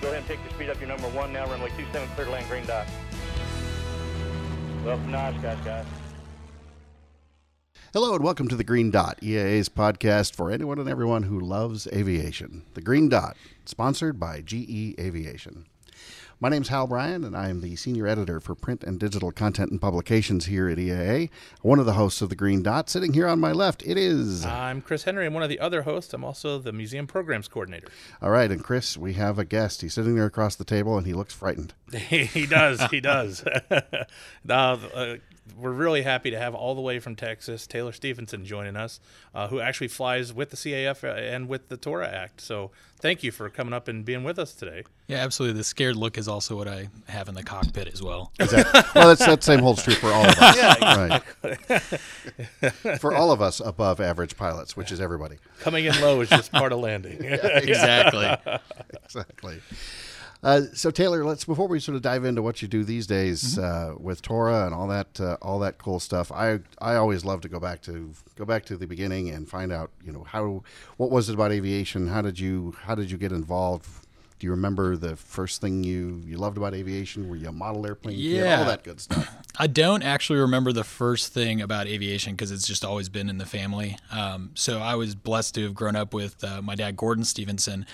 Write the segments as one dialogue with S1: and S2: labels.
S1: Go ahead and take the speed up your number one now, runway 27, clear to land, green dot. Welcome to Oshkosh, guys.
S2: Hello and welcome to the Green Dot, EAA's podcast for anyone and everyone who loves aviation. The Green Dot, sponsored by GE Aviation. My name's Hal Bryan, and I am the senior editor for print and digital content and publications here at EAA. One of the hosts of the Green Dot, sitting here on my left, it is.
S3: I'm Chris Henry. I'm one of the other hosts. I'm also the museum programs coordinator.
S2: All right, and Chris, we have a guest. He's sitting there across the table, and he looks frightened.
S3: he does. He does. now, uh, we're really happy to have all the way from Texas Taylor Stevenson joining us, uh, who actually flies with the CAF and with the Tora Act. So thank you for coming up and being with us today.
S4: Yeah, absolutely. The scared look is also what I have in the cockpit as well.
S2: That, well, that's, that same holds true for all of us. yeah, right. for all of us above average pilots, which is everybody.
S3: Coming in low is just part of landing.
S4: yeah, exactly.
S2: exactly. Uh, so Taylor, let's before we sort of dive into what you do these days mm-hmm. uh, with TORA and all that uh, all that cool stuff. I I always love to go back to go back to the beginning and find out you know how what was it about aviation? How did you how did you get involved? Do you remember the first thing you, you loved about aviation? Were you a model airplane
S4: yeah.
S2: kid? All that good stuff.
S4: I don't actually remember the first thing about aviation because it's just always been in the family. Um, so I was blessed to have grown up with uh, my dad, Gordon Stevenson,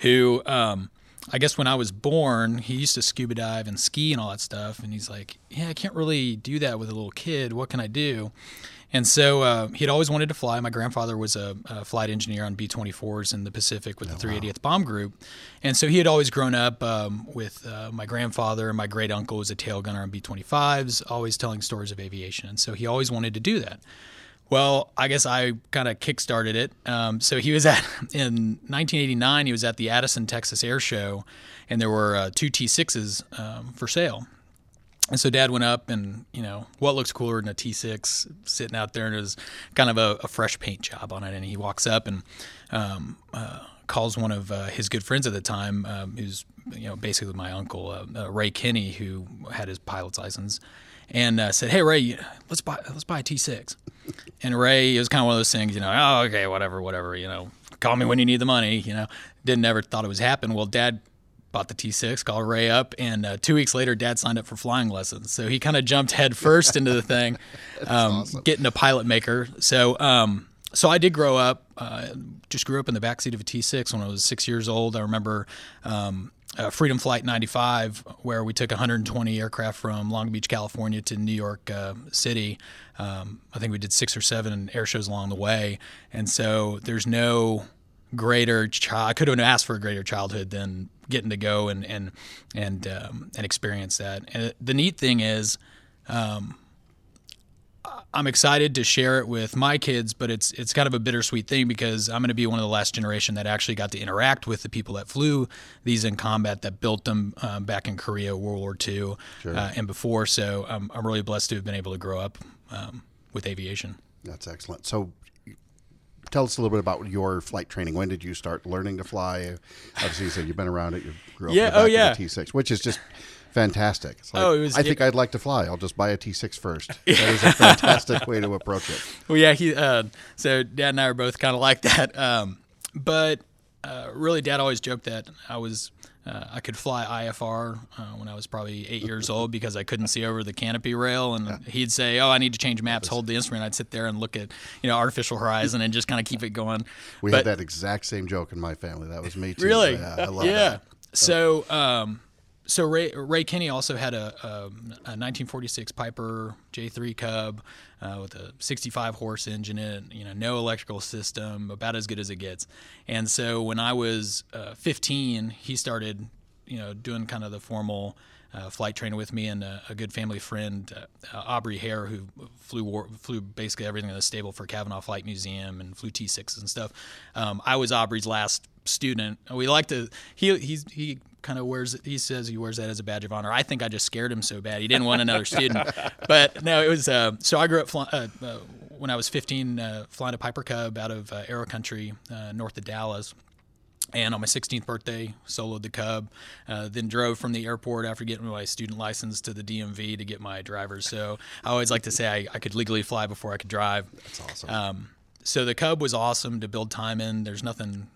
S4: who um, – I guess when I was born, he used to scuba dive and ski and all that stuff. And he's like, Yeah, I can't really do that with a little kid. What can I do? And so uh, he'd always wanted to fly. My grandfather was a, a flight engineer on B 24s in the Pacific with oh, the 380th wow. Bomb Group. And so he had always grown up um, with uh, my grandfather, and my great uncle was a tail gunner on B 25s, always telling stories of aviation. And so he always wanted to do that. Well, I guess I kind of kickstarted it. Um, so he was at in 1989. He was at the Addison, Texas Air Show, and there were uh, two T6s um, for sale. And so Dad went up, and you know what looks cooler than a T6 sitting out there, and was kind of a, a fresh paint job on it. And he walks up and um, uh, calls one of uh, his good friends at the time, um, who's you know basically my uncle uh, uh, Ray Kinney, who had his pilot's license and uh, said, "Hey Ray, let's buy let's buy a T6." And Ray, it was kind of one of those things, you know. Oh, okay, whatever, whatever. You know, call me when you need the money. You know, didn't ever thought it was happen. Well, Dad bought the T6, called Ray up, and uh, two weeks later, Dad signed up for flying lessons. So he kind of jumped head first into the thing, um, awesome. getting a pilot maker. So. Um, so I did grow up, uh, just grew up in the backseat of a T6 when I was six years old. I remember um, uh, Freedom Flight 95, where we took 120 aircraft from Long Beach, California to New York uh, City. Um, I think we did six or seven air shows along the way. And so there's no greater child. I could have asked for a greater childhood than getting to go and and and um, and experience that. And the neat thing is, um, I'm excited to share it with my kids, but it's it's kind of a bittersweet thing because I'm going to be one of the last generation that actually got to interact with the people that flew these in combat that built them um, back in Korea, World War II, sure. uh, and before. So I'm I'm really blessed to have been able to grow up um, with aviation.
S2: That's excellent. So tell us a little bit about your flight training. When did you start learning to fly? Obviously, you said you've been around it. You grew up
S4: yeah, oh yeah,
S2: of T6, which is just fantastic. Like,
S4: oh, it was.
S2: I think I'd like to fly. I'll just buy a T6 first. That is a fantastic way to approach it.
S4: Well, yeah. He, uh, so Dad and I are both kind of like that. Um, but uh, really, Dad always joked that I was. Uh, I could fly IFR uh, when I was probably eight years old because I couldn't see over the canopy rail, and yeah. he'd say, "Oh, I need to change maps. Hold the instrument." I'd sit there and look at you know artificial horizon and just kind of keep it going.
S2: We but, had that exact same joke in my family. That was me too.
S4: Really?
S2: Yeah, I love
S4: yeah. So, um, so Ray, Ray Kinney also had a, a, a 1946 Piper J3 Cub uh, with a 65 horse engine in it, you know, no electrical system, about as good as it gets. And so when I was uh, 15, he started, you know, doing kind of the formal uh, flight training with me and a, a good family friend, uh, Aubrey Hare, who flew war, flew basically everything in the stable for Cavanaugh Flight Museum and flew T6s and stuff. Um, I was Aubrey's last student. We like to he he's he kind of wears he says he wears that as a badge of honor. I think I just scared him so bad he didn't want another student. But no, it was uh, so I grew up fly, uh, uh, when I was 15 uh, flying a Piper Cub out of uh, Aero Country uh, north of Dallas. And on my 16th birthday, soloed the Cub, then drove from the airport after getting my student license to the DMV to get my driver's. So I always like to say I, I could legally fly before I could drive.
S2: That's awesome.
S4: Um, so the Cub was awesome to build time in. There's nothing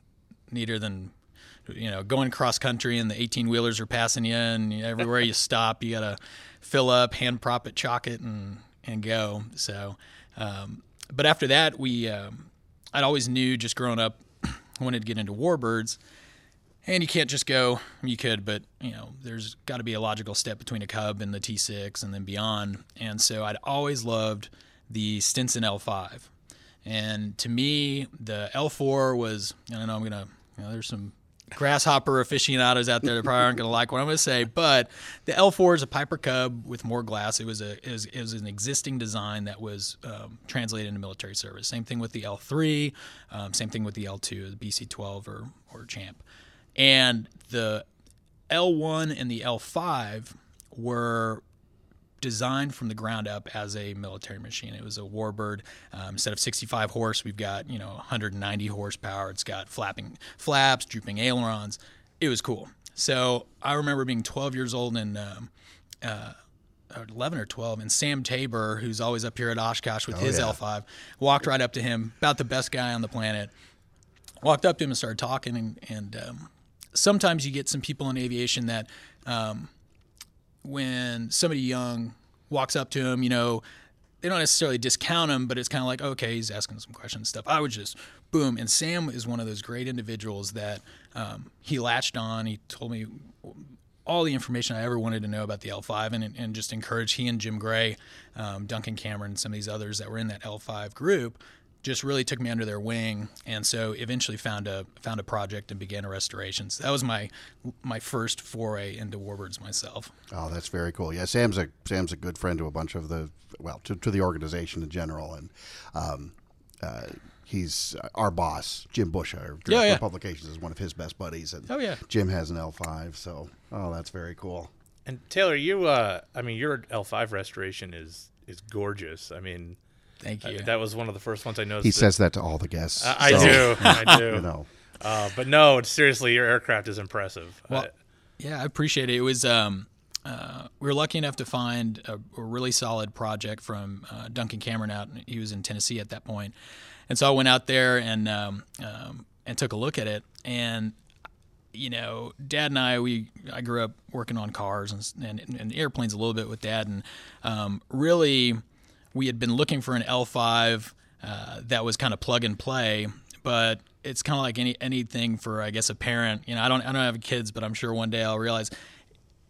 S4: neater than you know, going cross country and the 18 wheelers are passing you, and everywhere you stop, you gotta fill up, hand prop it, chalk it, and and go. So, um, but after that, we um, I'd always knew just growing up, I wanted to get into warbirds. And you can't just go. You could, but you know, there's got to be a logical step between a Cub and the T6 and then beyond. And so I'd always loved the Stinson L5. And to me, the L4 was. I don't know. I'm gonna. You know, there's some grasshopper aficionados out there that probably aren't going to like what I'm going to say, but the L4 is a Piper Cub with more glass. It was a it was, it was an existing design that was um, translated into military service. Same thing with the L3, um, same thing with the L2, the BC12 or or Champ, and the L1 and the L5 were designed from the ground up as a military machine. It was a Warbird. Um, instead of 65 horse, we've got you know 190 horsepower. It's got flapping flaps, drooping ailerons. It was cool. So I remember being 12 years old and. Um, uh, 11 or 12, and Sam Tabor, who's always up here at Oshkosh with
S2: Oh,
S4: his
S2: yeah.
S4: L5, walked right up to him, about the best guy on the planet. Walked up to him and started talking, and, and um, sometimes you get some people in aviation that um, when somebody young walks up to him, you know, they don't necessarily discount him, but it's kind of like, okay, he's asking some questions stuff. I would just boom. And Sam is one of those great individuals that um, he latched on. He told me all the information I ever wanted to know about the L5 and, and just encouraged he and Jim Gray, um, Duncan Cameron, and some of these others that were in that L5 group just really took me under their wing and so eventually found a found a project and began a restoration. So that was my my first foray into warbirds myself.
S2: Oh, that's very cool. Yeah, Sam's a Sam's a good friend to a bunch of the well to, to the organization in general, and um, uh, he's our boss, Jim Bush, our director
S4: Yeah, yeah.
S2: of publications, is one of his best buddies, and
S4: Oh, yeah.
S2: Jim has an L five, so oh, that's very cool.
S3: And Taylor, you, uh, I mean, your L5 restoration is is gorgeous. I mean,
S4: Thank you.
S3: that was one of the first ones I noticed.
S2: He
S3: that-
S2: says that to all the guests.
S3: I, I
S2: so,
S3: do, I do.
S2: You know,
S3: Uh, but no, seriously, your aircraft is impressive.
S4: Well,
S3: Uh,
S4: Yeah, I appreciate it. It was um, uh, we were lucky enough to find a, a really solid project from uh, Duncan Cameron out. He was in Tennessee at that point, and so I went out there and um, um, and took a look at it. And you know, Dad and I, we I grew up working on cars and and, and airplanes a little bit with Dad, and um, really we had been looking for an L5 uh, that was kind of plug and play, but it's kind of like any anything for I guess a parent. You know, I don't I don't have kids, but I'm sure one day I'll realize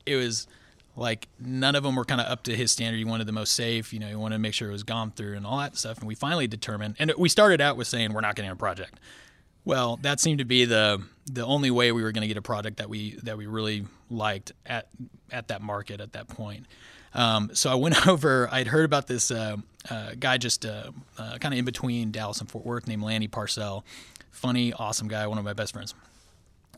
S4: it was like none of them were kind of up to his standard. He wanted the most safe, you know, he wanted to make sure it was gone through and all that stuff. And we finally determined, and we started out with saying we're not getting a project. Well, that seemed to be the the only way we were going to get a product that we that we really liked at at that market at that point. Um, so I went over. I'd heard about this uh, uh, guy just uh, uh, kind of in between Dallas and Fort Worth named Lanny Parcell. Funny, awesome guy, one of my best friends.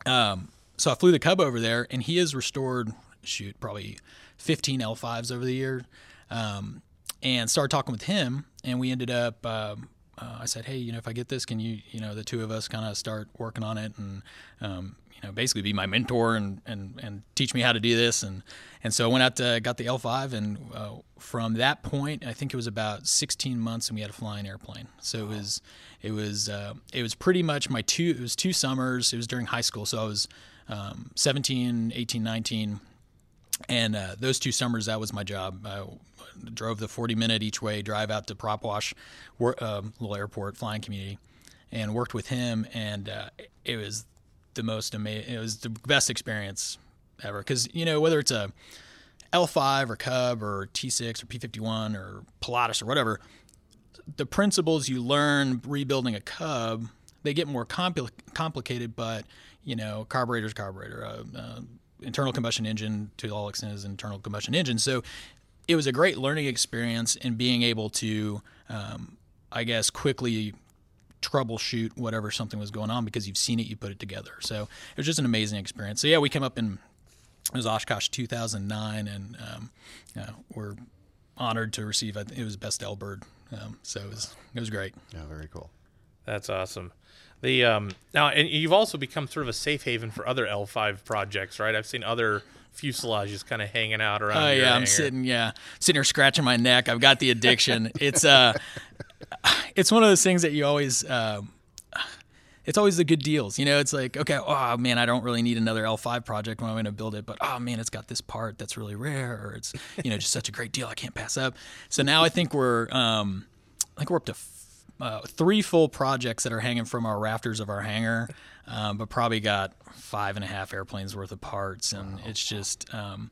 S4: Um, so I flew the Cub over there, and he has restored shoot probably 15 L5s over the year, um, and started talking with him, and we ended up. Um, uh, I said, hey, you know, if I get this, can you, you know, the two of us kind of start working on it and, um, you know, basically be my mentor and, and, and teach me how to do this. And, and so I went out to, got the L5 and uh, from that point, I think it was about 16 months and we had a flying airplane. So it was, it was, uh, it was pretty much my two, it was two summers. It was during high school. So I was um, 17, 18, 19. And uh, those two summers, that was my job. I drove the 40 minute each way drive out to Prop Wash, wor- um, little airport flying community, and worked with him. And uh, it was the most amazing. It was the best experience ever. Because you know whether it's a L5 or Cub or T6 or P51 or Pilatus or whatever, the principles you learn rebuilding a Cub they get more compli- complicated. But you know, carburetor's carburetor. Uh, uh, internal combustion engine to all extent is internal combustion engine. So it was a great learning experience in being able to, um, I guess, quickly troubleshoot whatever something was going on because you've seen it, you put it together. So it was just an amazing experience. So yeah, we came up in it was Oshkosh 2009, and um, uh, we're honored to receive. I think it was best L bird. Um, so it was it was great.
S2: yeah, very cool.
S3: That's awesome. The um, now, and you've also become sort of a safe haven for other L5 projects, right? I've seen other fuselages kind of hanging out around.
S4: Oh
S3: your
S4: yeah, I'm
S3: hangar.
S4: sitting yeah sitting here scratching my neck. I've got the addiction. it's uh, it's one of those things that you always um, it's always the good deals. You know, it's like, okay, oh man, I don't really need another L5 project when I'm going to build it, but oh man, it's got this part that's really rare, or it's you know just such a great deal I can't pass up. So now I think we're, um, I think we're up to f- uh, three full projects that are hanging from our rafters of our hangar, um, but probably got five and a half airplanes worth of parts, and it's just. Um,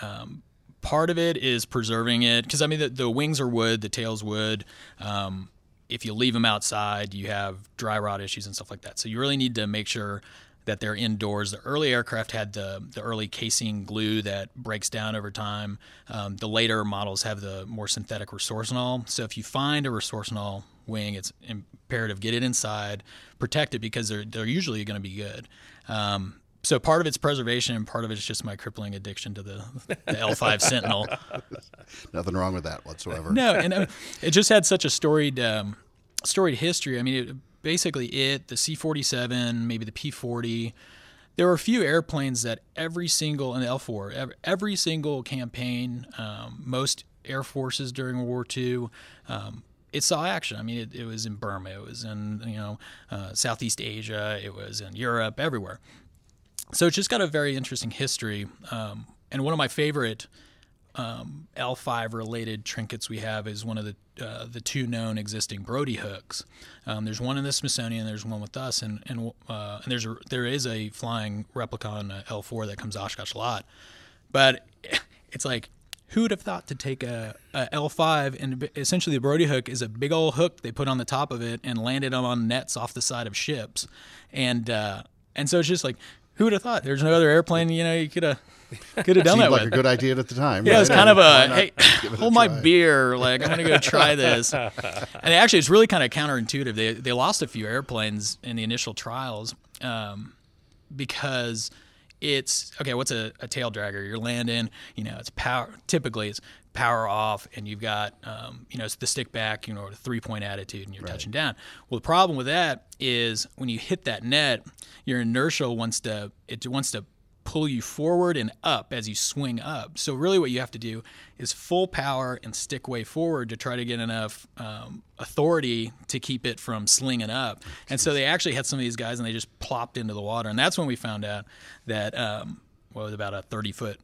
S4: um, part of it is preserving it because I mean the, the wings are wood, the tail's wood. Um, if you leave them outside, you have dry rot issues and stuff like that. So you really need to make sure that they're indoors. The early aircraft had the the early casein glue that breaks down over time. Um, the later models have the more synthetic Resorcinol. So if you find a Resorcinol wing, it's imperative get it inside, protect it because they're they're usually going to be good. Um, so part of it's preservation and part of it's just my crippling addiction to the, the L5 Sentinel.
S2: Nothing wrong with that whatsoever.
S4: No, and uh, it just had such a storied um, storied history. I mean, it, basically it, the C47, maybe the P40. There were a few airplanes that every single, in the L4, every, every single campaign, um, most air forces during World War II, um, it saw action. I mean, it, it, was in Burma, it was in you know uh, Southeast Asia, it was in Europe, everywhere so it's just got a very interesting history. Um, and one of my favorite um, L5 related trinkets we have is one of the uh, the two known existing Brodie hooks. Um, there's one in the Smithsonian. There's one with us, and and uh, and there's a, there is a flying replica on L4 that comes Oshkosh a lot. But it's like who would have thought to take a, a L5 and essentially the Brodie hook is a big old hook they put on the top of it and landed them on nets off the side of ships, and uh, and so it's just like who would have thought? There's no other airplane. You know, you could have could have done
S2: Seemed
S4: that
S2: like
S4: with.
S2: a good idea at the time.
S4: Yeah,
S2: right?
S4: it's kind of a hey,
S2: it a
S4: hold my beer. Like I'm gonna go try this. and actually, it's really kind of counterintuitive. They they lost a few airplanes in the initial trials um, because it's okay. What's a, a tail dragger? You're landing. You know, it's power. Typically, it's power off, and you've got um, you know it's the stick back. You know, the three point attitude, and you're touching down. Well, the problem with that is when you hit that net, your inertial wants to it wants to pull you forward and up as you swing up. So really, what you have to do is full power and stick way forward to try to get enough um, authority to keep it from slinging up. And so they actually had some of these guys, and they just plopped into the water. And that's when we found out that um, what was about a 30 foot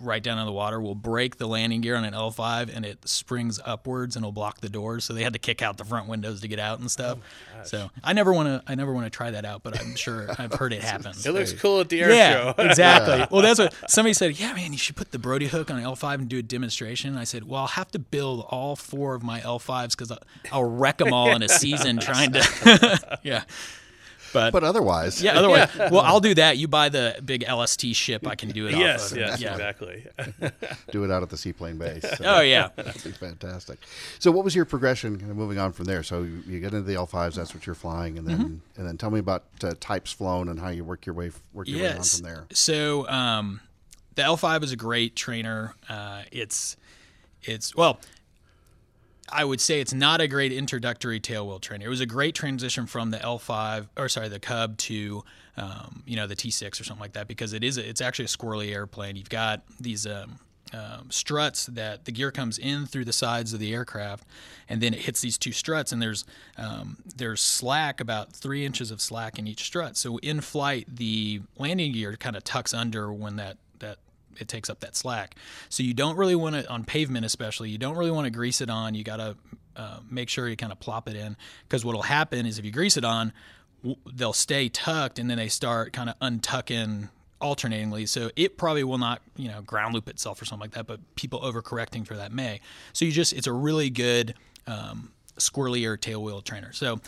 S4: right down in the water will break the landing gear on an L5 and it springs upwards and will block the doors. So they had to kick out the front windows to get out and stuff. Oh, so I never want to I never want to try that out, but I'm sure I've heard it happen.
S3: It looks cool at the air
S4: yeah,
S3: show.
S4: exactly. Well, that's what somebody said. Yeah, man, you should put the Brodie hook on an L5 and do a demonstration. And I said, well, I'll have to build all four of my L5s because I'll wreck them all in a season trying to. yeah. But,
S2: But otherwise,
S4: yeah, otherwise, well, I'll do that. You buy the big LST ship, I can do it
S3: yes,
S4: off of.
S3: yes,
S4: yeah.
S3: exactly.
S2: do it out at the seaplane base. So
S4: Oh yeah.
S2: That'd be fantastic. So, what was your progression? Kind of moving on from there. So, you, you get into the L5s. That's what you're flying, and then
S4: Mm-hmm.
S2: and then tell me about uh, types flown and how you work your way work your way on from there.
S4: So um, the L5 is a great trainer. Uh, it's it's well, I would say it's not a great introductory tailwheel trainer. It was a great transition from the L5 or sorry the Cub to um, you know the T6 or something like that because it is a, it's actually a squirrely airplane. You've got these. Um, um, struts that the gear comes in through the sides of the aircraft, and then it hits these two struts, and there's um, there's slack about three inches of slack in each strut. So in flight, the landing gear kind of tucks under when that that it takes up that slack. So you don't really want to on pavement, especially. You don't really want to grease it on. You got to uh, make sure you kind of plop it in because what'll happen is if you grease it on, they'll stay tucked, and then they start kind of untucking alternatingly. So it probably will not, you know, ground loop itself or something like that, but people overcorrecting for that may. So you just, it's a really good um, squirrely or tail wheel trainer. So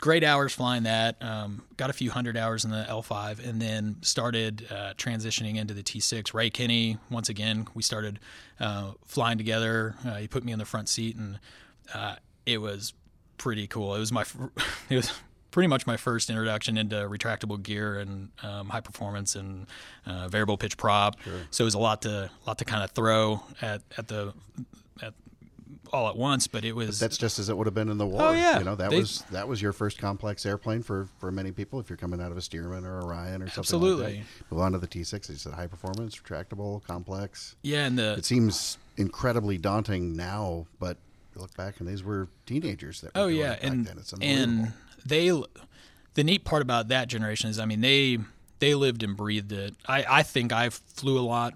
S4: great hours flying that. Um, got a few hundred hours in the L5 and then started uh, transitioning into the T6. Ray Kinney, once again, we started uh, flying together. Uh, he put me in the front seat and uh, it was pretty cool. It was my, it was pretty much my first introduction into retractable gear and um, high performance and uh, variable pitch prop. So it was a lot to lot to kind of throw at at the at all at once. But it was
S2: That's just as it would have been in the oh, war.
S4: Oh, yeah.
S2: you know that
S4: They-
S2: was that was your first complex airplane for for many people. If you're coming out of a Stearman or a Ryan or something
S4: Absolutely.
S2: like that, move on to the T6. It's a high performance, retractable, complex.
S4: yeah, and the
S2: It seems incredibly daunting now, but you look back and these were teenagers that. Were
S4: Oh yeah,
S2: back
S4: and
S2: then. It's
S4: and they the neat part about that generation is, I mean, they they lived and breathed it. I, I think I flew a lot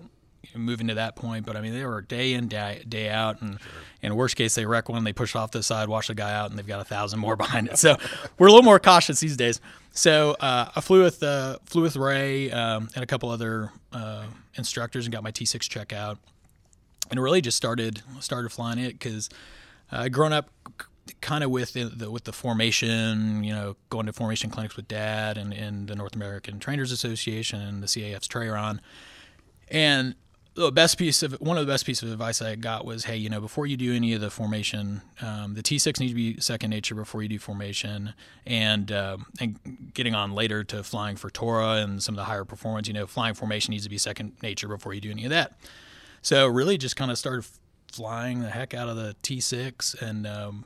S4: moving to that point, but I mean, they were day in, day, day out. And in worst case, they wreck one, they push off the side, wash the guy out, and they've got a thousand more behind it. So we're a little more cautious these days. So uh, I flew with uh, flew with Ray um, and a couple other uh, instructors and got my T6 check out, and really just started started flying it because I uh, grown up kind of with the with the formation, you know, going to formation clinics with dad and, and the North American Trainers Association and the CAF's Trayron. And the best piece of one of the best pieces of advice I got was, hey, you know, before you do any of the formation, um, the T6 needs to be second nature before you do formation, and uh, and getting on later to flying for Tora and some of the higher performance, you know, flying formation needs to be second nature before you do any of that. So really, just kind of started flying the heck out of the T6 and um,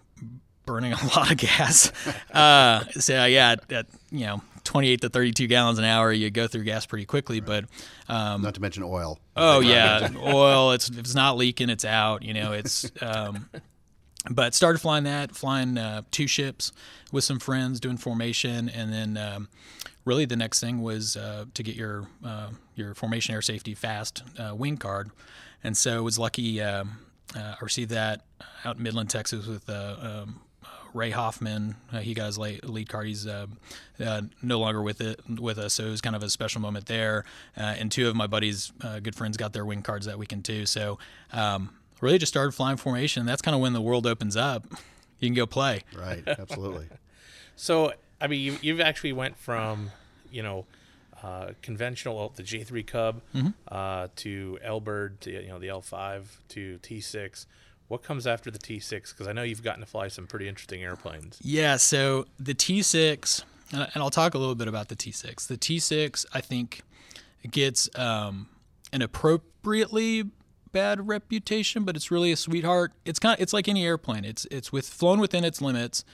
S4: burning a lot of gas. Uh, so yeah, at, at, you know 28 to 32 gallons an hour, you go through gas pretty quickly. But um,
S2: not to mention oil.
S4: Oh yeah, oil. It's if it's not leaking, it's out. You know, it's. Um, but started flying that, flying uh, two ships with some friends, doing formation, and then um, really the next thing was uh, to get your uh, your formation air safety fast uh, wing card, and so was lucky. Um, uh, I received that out in Midland, Texas, with uh, um, Ray Hoffman. Uh, he got his lead card. He's uh, uh, no longer with it with us, so it was kind of a special moment there. Uh, and two of my buddies, uh, good friends, got their wing cards that weekend too. So um, really just started flying formation. That's kind of when the world opens up. You can go play.
S2: Right. Absolutely.
S3: so I mean, you, you've actually went from you know. Uh, conventional the J3 Cub mm-hmm. uh, to L Bird to you know the L5 to T6. What comes after the T6? Because I know you've gotten to fly some pretty interesting airplanes.
S4: Yeah, so the T6, and I'll talk a little bit about the T6. The T6, I think, gets um, an appropriately bad reputation, but it's really a sweetheart. It's kind of, it's like any airplane. It's it's with flown within its limits.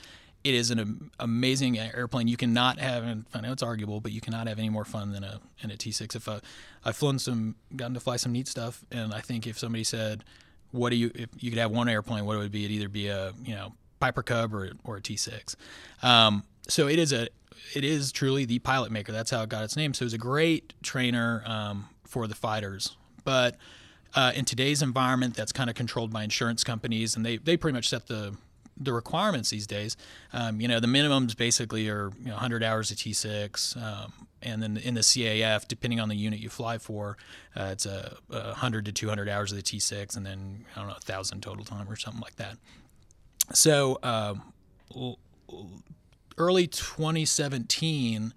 S4: It is an amazing airplane. You cannot have, I know it's arguable, but you cannot have any more fun than a in a T6. If I, I've flown some, gotten to fly some neat stuff, and I think if somebody said, what do you if you could have one airplane what would it be? It'd either be a you know piper cub or, or a t6 um, so it is a it is truly the pilot maker. That's how it got its name. So it's a great trainer um, for the fighters. But uh, in today's environment that's kind of controlled by insurance companies and they, they pretty much set the the requirements these days. Um, you know, the minimums basically are you know, 100 hours of T6, um, and then in the CAF, depending on the unit you fly for, uh, it's a, a, 100 to 200 hours of the T6, and then I don't know, a 1,000 total time or something like that. So um, early 2017,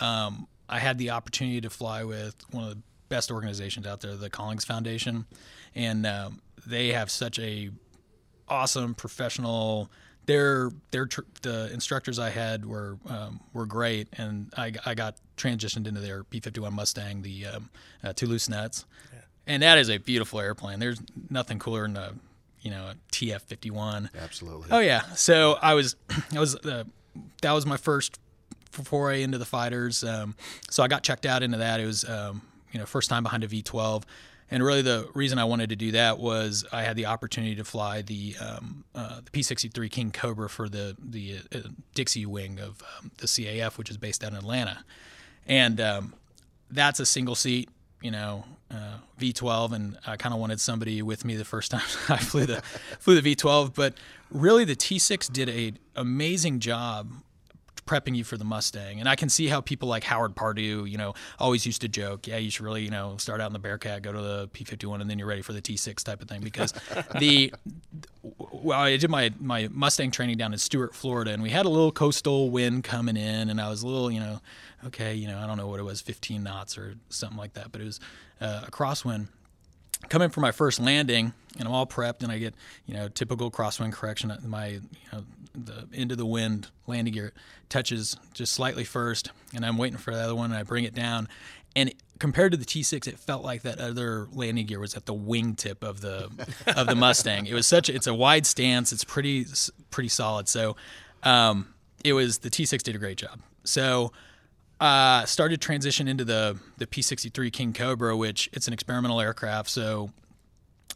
S4: um, I had the opportunity to fly with one of the best organizations out there, the Collings Foundation, and um, they have such a awesome professional their their tr- the instructors I had were um, were great, and I, I got transitioned into their P51 Mustang, the um, uh, Toulouse Nuts, yeah. and that is a beautiful airplane. There's nothing cooler than a you know a TF51.
S2: Absolutely.
S4: Oh yeah. So I was I was uh, that was my first foray into the fighters. Um, so I got checked out into that. It was um, you know first time behind a V12. And really, the reason I wanted to do that was I had the opportunity to fly the um, uh, the P63 King Cobra for the the uh, Dixie wing of um, the CAF, which is based out in Atlanta, and um, that's a single seat, you know, uh, V12, and I kind of wanted somebody with me the first time I flew the flew the V12. But really, the T6 did a amazing job prepping you for the Mustang. And I can see how people like Howard Pardue, you know, always used to joke, yeah, you should really, you know, start out in the Bearcat, go to the P51, and then you're ready for the T6 type of thing. Because the, well, I did my, my Mustang training down in Stuart, Florida, and we had a little coastal wind coming in, and I was a little, you know, okay, you know, I don't know what it was, 15 knots or something like that, but it was uh, a crosswind coming for my first landing and I'm all prepped and I get, you know, typical crosswind correction. My, you know, the end of the wind landing gear touches just slightly first and I'm waiting for the other one and I bring it down. And compared to the T6, it felt like that other landing gear was at the wingtip of the of the Mustang. It was such it's a wide stance. It's pretty pretty solid. So um, it was the T6 did a great job. So uh, started transition into the the P63 King Cobra, which it's an experimental aircraft. So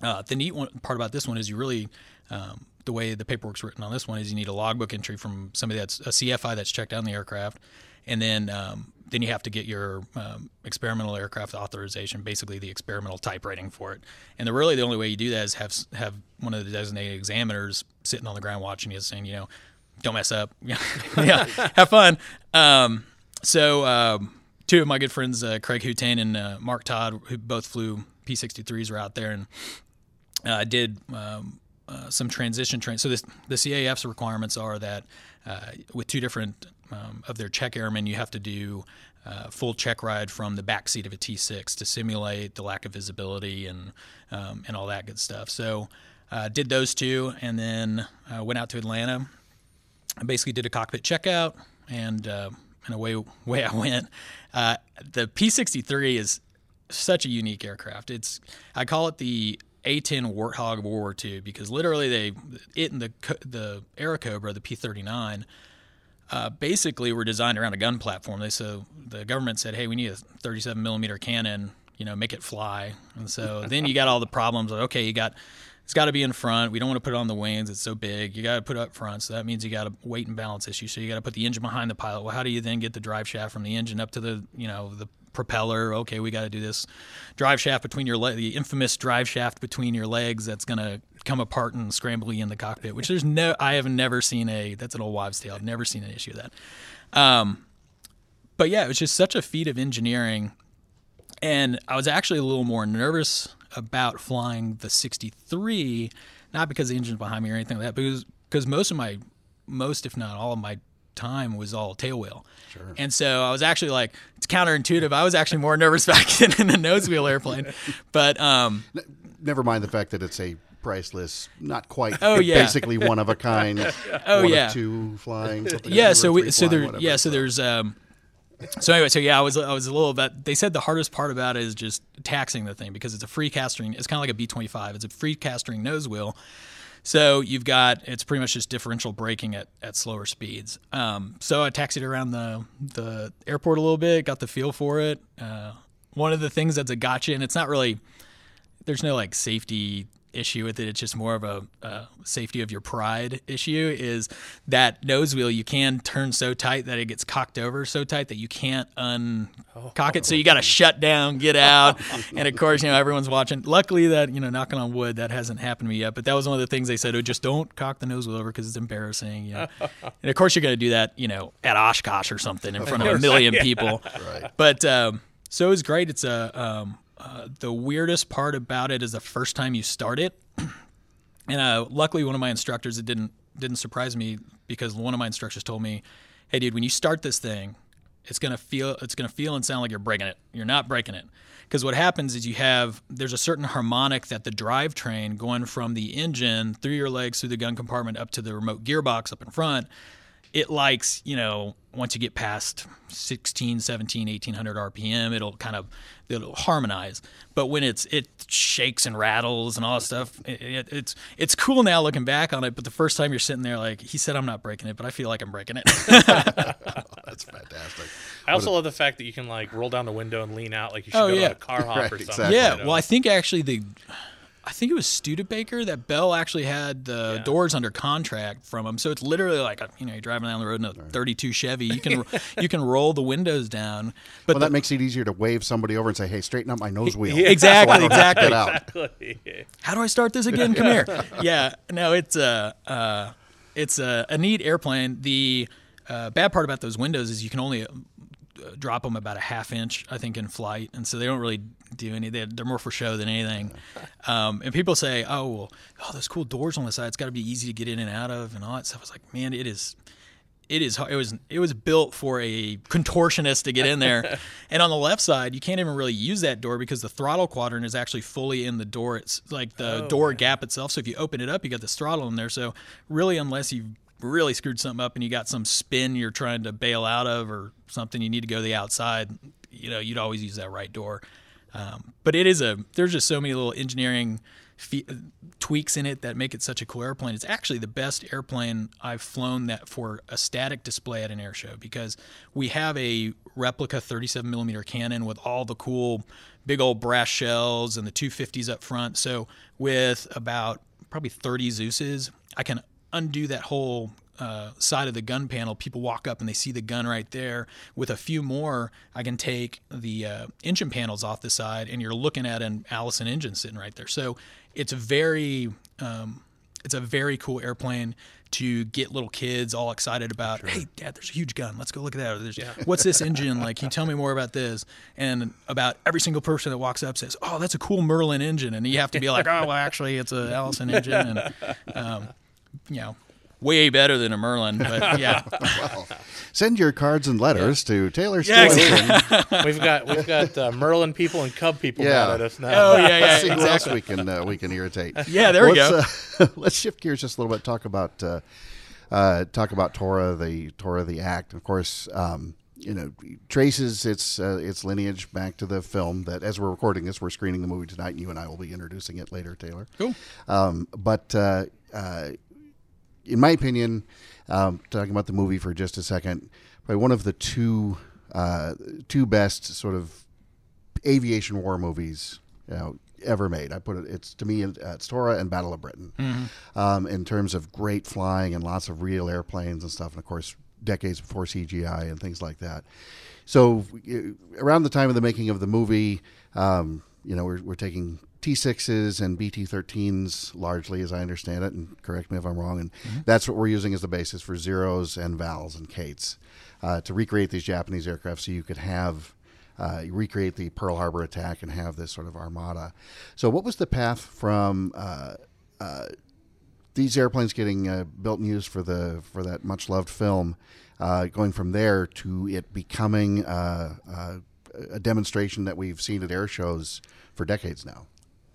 S4: uh, the neat one, part about this one is you really um, the way the paperwork's written on this one is you need a logbook entry from somebody that's a CFI that's checked out in the aircraft, and then um, then you have to get your um, experimental aircraft authorization, basically the experimental type rating for it. And the really the only way you do that is have have one of the designated examiners sitting on the ground watching you, saying, you know, don't mess up, yeah, have fun. Um, so um, two of my good friends, uh, Craig Hutain and uh, Mark Todd, who both flew P63s, were out there and uh, did um, uh, some transition training. So this, the CAF's requirements are that uh, with two different um, of their check airmen, you have to do uh, full check ride from the back seat of a T6 to simulate the lack of visibility and um, and all that good stuff. So uh, did those two, and then uh, went out to Atlanta. I basically did a cockpit checkout, and uh, and away away I went. the P63 is such a unique aircraft. It's I call it the a-10 Warthog of World War II because literally they it and the the Airacobra, the P-39, uh, basically were designed around a gun platform. They so the government said, hey, we need a 37 millimeter cannon, you know, make it fly. And so then you got all the problems. Of, okay, you got it's got to be in front. We don't want to put it on the wings. It's so big. You got to put it up front. So that means you got a weight and balance issue. So you got to put the engine behind the pilot. Well, how do you then get the drive shaft from the engine up to the you know the propeller. Okay, we got to do this drive shaft between your le- the infamous drive shaft between your legs that's going to come apart and scramble you in the cockpit. Which there's no, I have never seen a. That's an old wives' tale. I've never seen an issue of that. Um, but yeah, it was just such a feat of engineering, and I was actually a little more nervous about flying the 63, not because the engine's behind me or anything like that, because because most of my most if not all of my time was all tailwheel. Sure. And so I was actually like, it's counterintuitive. I was actually more nervous back then in a nose wheel airplane. But um,
S2: never mind the fact that it's a priceless, not quite.
S4: Oh yeah,
S2: basically one of a kind.
S4: oh yeah,
S2: two flying.
S4: Yeah, so we, so there, yeah, so there's um, so anyway, so yeah, I was I was a little bit. They said the hardest part about it is just taxing the thing because it's a free castering. It's kind of like a B twenty five. It's a free castering nose wheel. So you've got it's pretty much just differential braking at, at slower speeds. Um, so I taxied around the the airport a little bit, got the feel for it. Uh, one of the things that's a gotcha, and it's not really there's no like safety issue with it. It's just more of a, a, safety of your pride issue. Is that nose wheel you can turn so tight that it gets cocked over so tight that you can't uncock it. So you got to shut down, get out, and of course you know everyone's watching. Luckily that you know knocking on wood that hasn't happened to me yet. But that was one of the things they said. Oh, just don't cock the nose wheel over because it's embarrassing. You know? and of course you're going to do that you know at Oshkosh or something in front of a million people. right. But um, so it was great. It's a um, uh, the weirdest part about it is the first time you start it. and uh, luckily, one of my instructors it didn't didn't surprise me because one of my instructors told me, "Hey, dude, when you start this thing, it's gonna feel it's gonna feel and sound like you're breaking it. You're not breaking it." Because what happens is you have there's a certain harmonic that the drivetrain going from the engine through your legs through the gun compartment up to the remote gearbox up in front it likes you know once you get past 16 17 1800 rpm it'll kind of it'll harmonize but when it's it shakes and rattles and all that stuff it, it, it's it's cool now looking back on it but the first time you're sitting there like he said i'm not breaking it but i feel like i'm breaking it
S2: that's fantastic
S3: i also love the fact that you can like roll down the window and lean out like you should oh, go yeah. to a car hop right, or something
S2: exactly.
S4: yeah you know? well i think actually the I think it was Studebaker that Bell actually had the yeah. doors under contract from them. So it's literally like a, you know you're driving down the road in a 32 Chevy. You can you can roll the windows down.
S2: But well, the, that makes it easier to wave somebody over and say, "Hey, straighten up my nose wheel."
S4: Yeah, exactly, so exactly. exactly. How do I start this again? Come here. Yeah, no, it's a uh, it's a, a neat airplane. The uh, bad part about those windows is you can only drop them about a half inch, I think, in flight, and so they don't really do any. They're, they're more for show than anything. Um, and people say, "Oh, well, oh, those cool doors on the side. It's got to be easy to get in and out of, and all that stuff." I was like, "Man, it is." It is. It was. It was built for a contortionist to get in there, and on the left side, you can't even really use that door because the throttle quadrant is actually fully in the door. It's like the oh, door man. gap itself. So if you open it up, you got this throttle in there. So really, unless you really screwed something up and you got some spin you're trying to bail out of or something you need to go to the outside, you know, you'd always use that right door. Um, but it is a there's just so many little engineering fe- tweaks in it that make it such a cool airplane. It's actually the best airplane I've flown that for a static display at an air show because we have a replica 37 millimeter cannon with all the cool big old brass shells and the 250s up front. So with about probably 30 Zeuses. I can undo that whole uh, side of the gun panel. People walk up and they see the gun right there. With a few more, I can take the uh, engine panels off the side, and you're looking at an Allison engine sitting right there. So it's very um, it's a very cool airplane to get little kids all excited about. Hey, Dad, there's a huge gun. Let's go look at that. Or there's, What's this engine like? Can you tell me more about this? And about every single person that walks up says, "Oh, that's a cool Merlin engine," and you have to be like, "Oh, well, actually, it's an Allison engine," and um, you know. Way better than a Merlin, but yeah,
S2: Well, send your cards and letters to Taylor
S4: Yeah,
S2: Steele.
S3: We've got we've got uh, Merlin people and Cub people
S2: Yeah.
S3: mad at us now.
S4: oh yeah, yeah,
S2: Let's see who else
S4: exactly.
S2: we can uh, we can irritate.
S4: Yeah, there we go.
S2: let's, Uh, let's shift gears just a little bit. Talk about uh, uh, talk about Tora, the Tora, the act. Of course, um, you know traces its uh, its lineage back to the film that, as we're recording this, we're screening the movie tonight, and you and I will be introducing it later, Taylor.
S4: Cool.
S2: Um, but uh, uh, in my opinion, um, talking about the movie for just a second, probably one of the two uh, two best sort of aviation war movies you know, ever made. I put it. It's to me, uh, it's Tora and Battle of Britain, um, in terms of great flying and lots of real airplanes and stuff, and of course, decades before CGI and things like that. So uh, around the time of the making of the movie, um, you know, we're, we're taking T6s and BT13s largely, as I understand it, and correct me if I'm wrong. And that's what we're using as the basis for Zeros and Vals and Kates uh, to recreate these Japanese aircraft so you could have. Uh, recreate the Pearl Harbor attack and have this sort of armada. So, what was the path from uh, uh, these airplanes getting uh, built and used for the for that much loved film, uh, going from there to it becoming uh, uh, a demonstration that we've seen at air shows for decades now.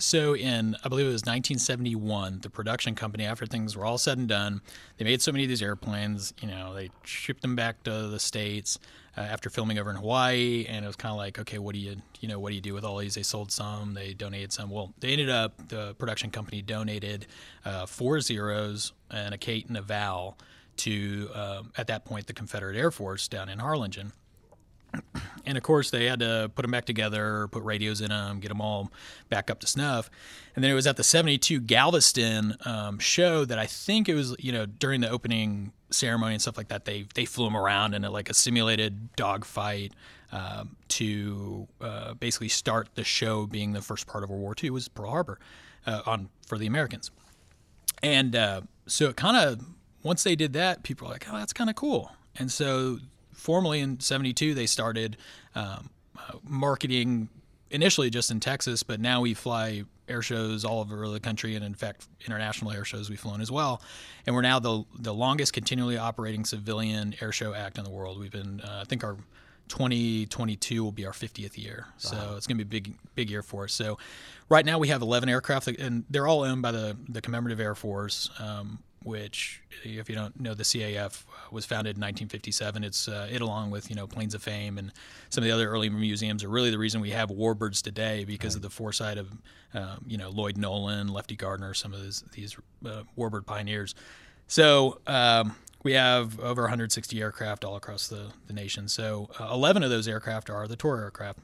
S4: So in I believe it was 1971, the production company, after things were all said and done, they made so many of these airplanes. You know, they shipped them back to the states uh, after filming over in Hawaii, and it was kind of like, okay, what do you, you know, what do you do with all these? They sold some, they donated some. Well, they ended up the production company donated uh, four zeros and a Kate and a Val to um, at that point the Confederate Air Force down in Harlingen and of course they had to put them back together, put radios in them, get them all back up to snuff. And then it was at the 72 Galveston um, show that I think it was, you know, during the opening ceremony and stuff like that, they they flew them around in a, like a simulated dogfight um, to uh, basically start the show being the first part of World War II was Pearl Harbor uh, on for the Americans. And uh, so it kind of, once they did that, people were like, oh, that's kind of cool. And so formally in 72, they started um, uh, marketing initially just in Texas, but now we fly air shows all over the country. And in fact, international air shows we've flown as well. And we're now the, the longest continually operating civilian air show act in the world. We've been, uh, I think our 2022 will be our 50th year. So it's going to be a big, big year for us. So right now we have 11 aircraft, and they're all owned by the, the Commemorative Air Force, um, which, if you don't know, the CAF was founded in 1957. It's uh, it, along with you know Planes of Fame and some of the other early museums, are really the reason we have warbirds today because of the foresight of um, you know Lloyd Nolan, Lefty Gardner, some of these, these uh, warbird pioneers. So um, we have over 160 aircraft all across the, the nation. So uh, 11 of those aircraft are the Tor aircraft.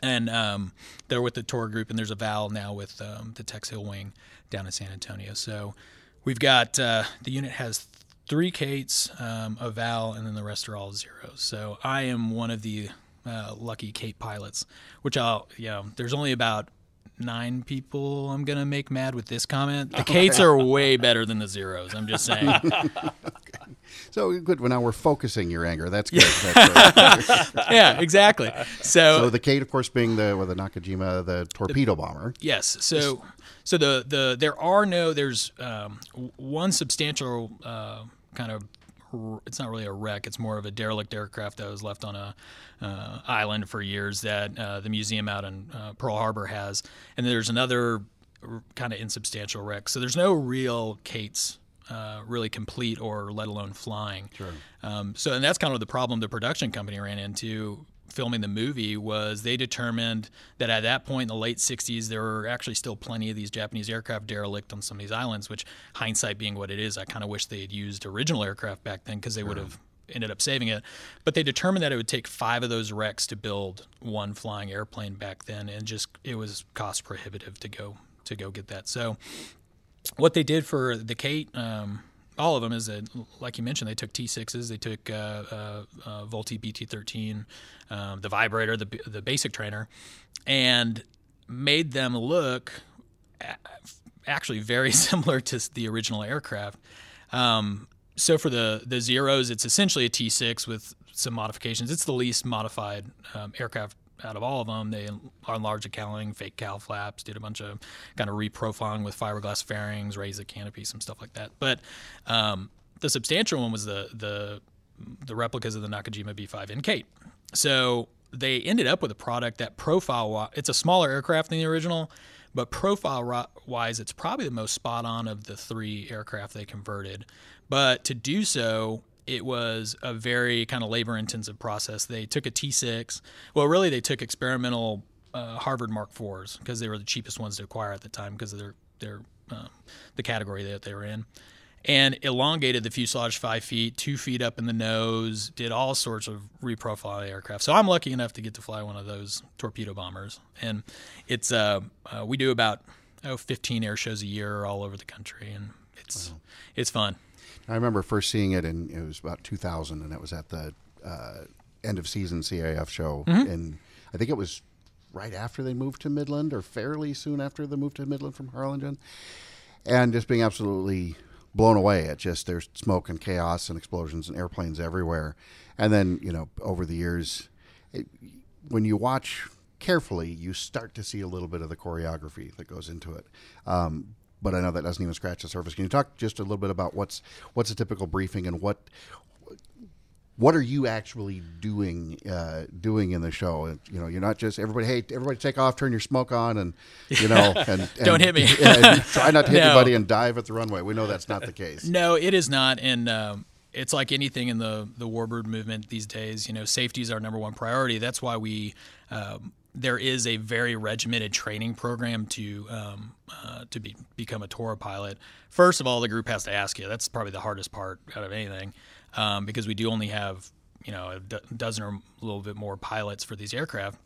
S4: And um, they're with the tour group, and there's a Val now with um, the Tex Hill wing down in San Antonio. So we've got uh, the unit has three Kates, um, a Val, and then the rest are all zeros. So I am one of the uh, lucky Kate pilots, which I'll, you know, there's only about nine people I'm going to make mad with this comment. The Kates are way better than the zeros. I'm just saying.
S2: So good. Well, now we're focusing your anger. That's good. That's good.
S4: yeah, exactly. So,
S2: so the Kate, of course, being the with the Nakajima, the torpedo bomber.
S4: yes, so so the the there are no there's um, one substantial uh, kind of it's not really a wreck. It's more of a derelict aircraft that was left on a uh, island for years that uh, the museum out in uh, Pearl Harbor has, and there's another kind of insubstantial wreck. So there's no real Kates uh, really complete or let alone flying. Sure. Um, so and that's kind of the problem the production company ran into filming the movie was they determined that at that point in the late 60s there were actually still plenty of these Japanese aircraft derelict on some of these islands which hindsight being what it is I kind of wish they had used original aircraft back then because they would have ended up saving it. But they determined that it would take five of those wrecks to build one flying airplane back then and just it was cost prohibitive to go to go get that. So what they did for the Kate, um, all of them is that, like you mentioned, they took T6s, they took uh, uh, uh, Vultee BT13, um, the vibrator, the the basic trainer, and made them look actually very similar to the original aircraft. Um, so for the the zeros, it's essentially a T6 with some modifications. It's the least modified um, aircraft out of all of them. They are large accounting, fake cowl flaps, did a bunch of kind of reprofiling with fiberglass fairings, raised the canopy, some stuff like that. But um, the substantial one was the the the replicas of the Nakajima B5N Kate. So they ended up with a product that profile it's a smaller aircraft than the original, but profile wise, it's probably the most spot on of the three aircraft they converted. But to do so, it was a very kind of labor intensive process. They took a T6. Well, really, they took experimental uh, Harvard Mark IVs because they were the cheapest ones to acquire at the time because of their their uh, the category that they were in, and elongated the fuselage five feet, two feet up in the nose, did all sorts of reprofile aircraft. So I'm lucky enough to get to fly one of those torpedo bombers, and it's uh, uh we do about oh 15 air shows a year all over the country, and it's wow. it's fun.
S2: I remember first seeing it, and it was about 2000, and it was at the uh, end of season CAF show, mm-hmm. and I think it was right after they moved to Midland, or fairly soon after the move to Midland from Harlingen, and just being absolutely blown away at just there's smoke and chaos and explosions and airplanes everywhere, and then you know over the years, it, when you watch carefully, you start to see a little bit of the choreography that goes into it. Um, but I know that doesn't even scratch the surface. Can you talk just a little bit about what's what's a typical briefing and what what are you actually doing uh, doing in the show? You know, you're not just everybody. Hey, everybody, take off, turn your smoke on, and you know, and, and
S4: don't hit me.
S2: and try not to hit no. anybody and dive at the runway. We know that's not the case.
S4: No, it is not, and um, it's like anything in the the warbird movement these days. You know, safety is our number one priority. That's why we um, there is a very regimented training program to um, uh, to be, become a Tora pilot. First of all, the group has to ask you. That's probably the hardest part out of anything, um, because we do only have you know a dozen or a little bit more pilots for these aircraft.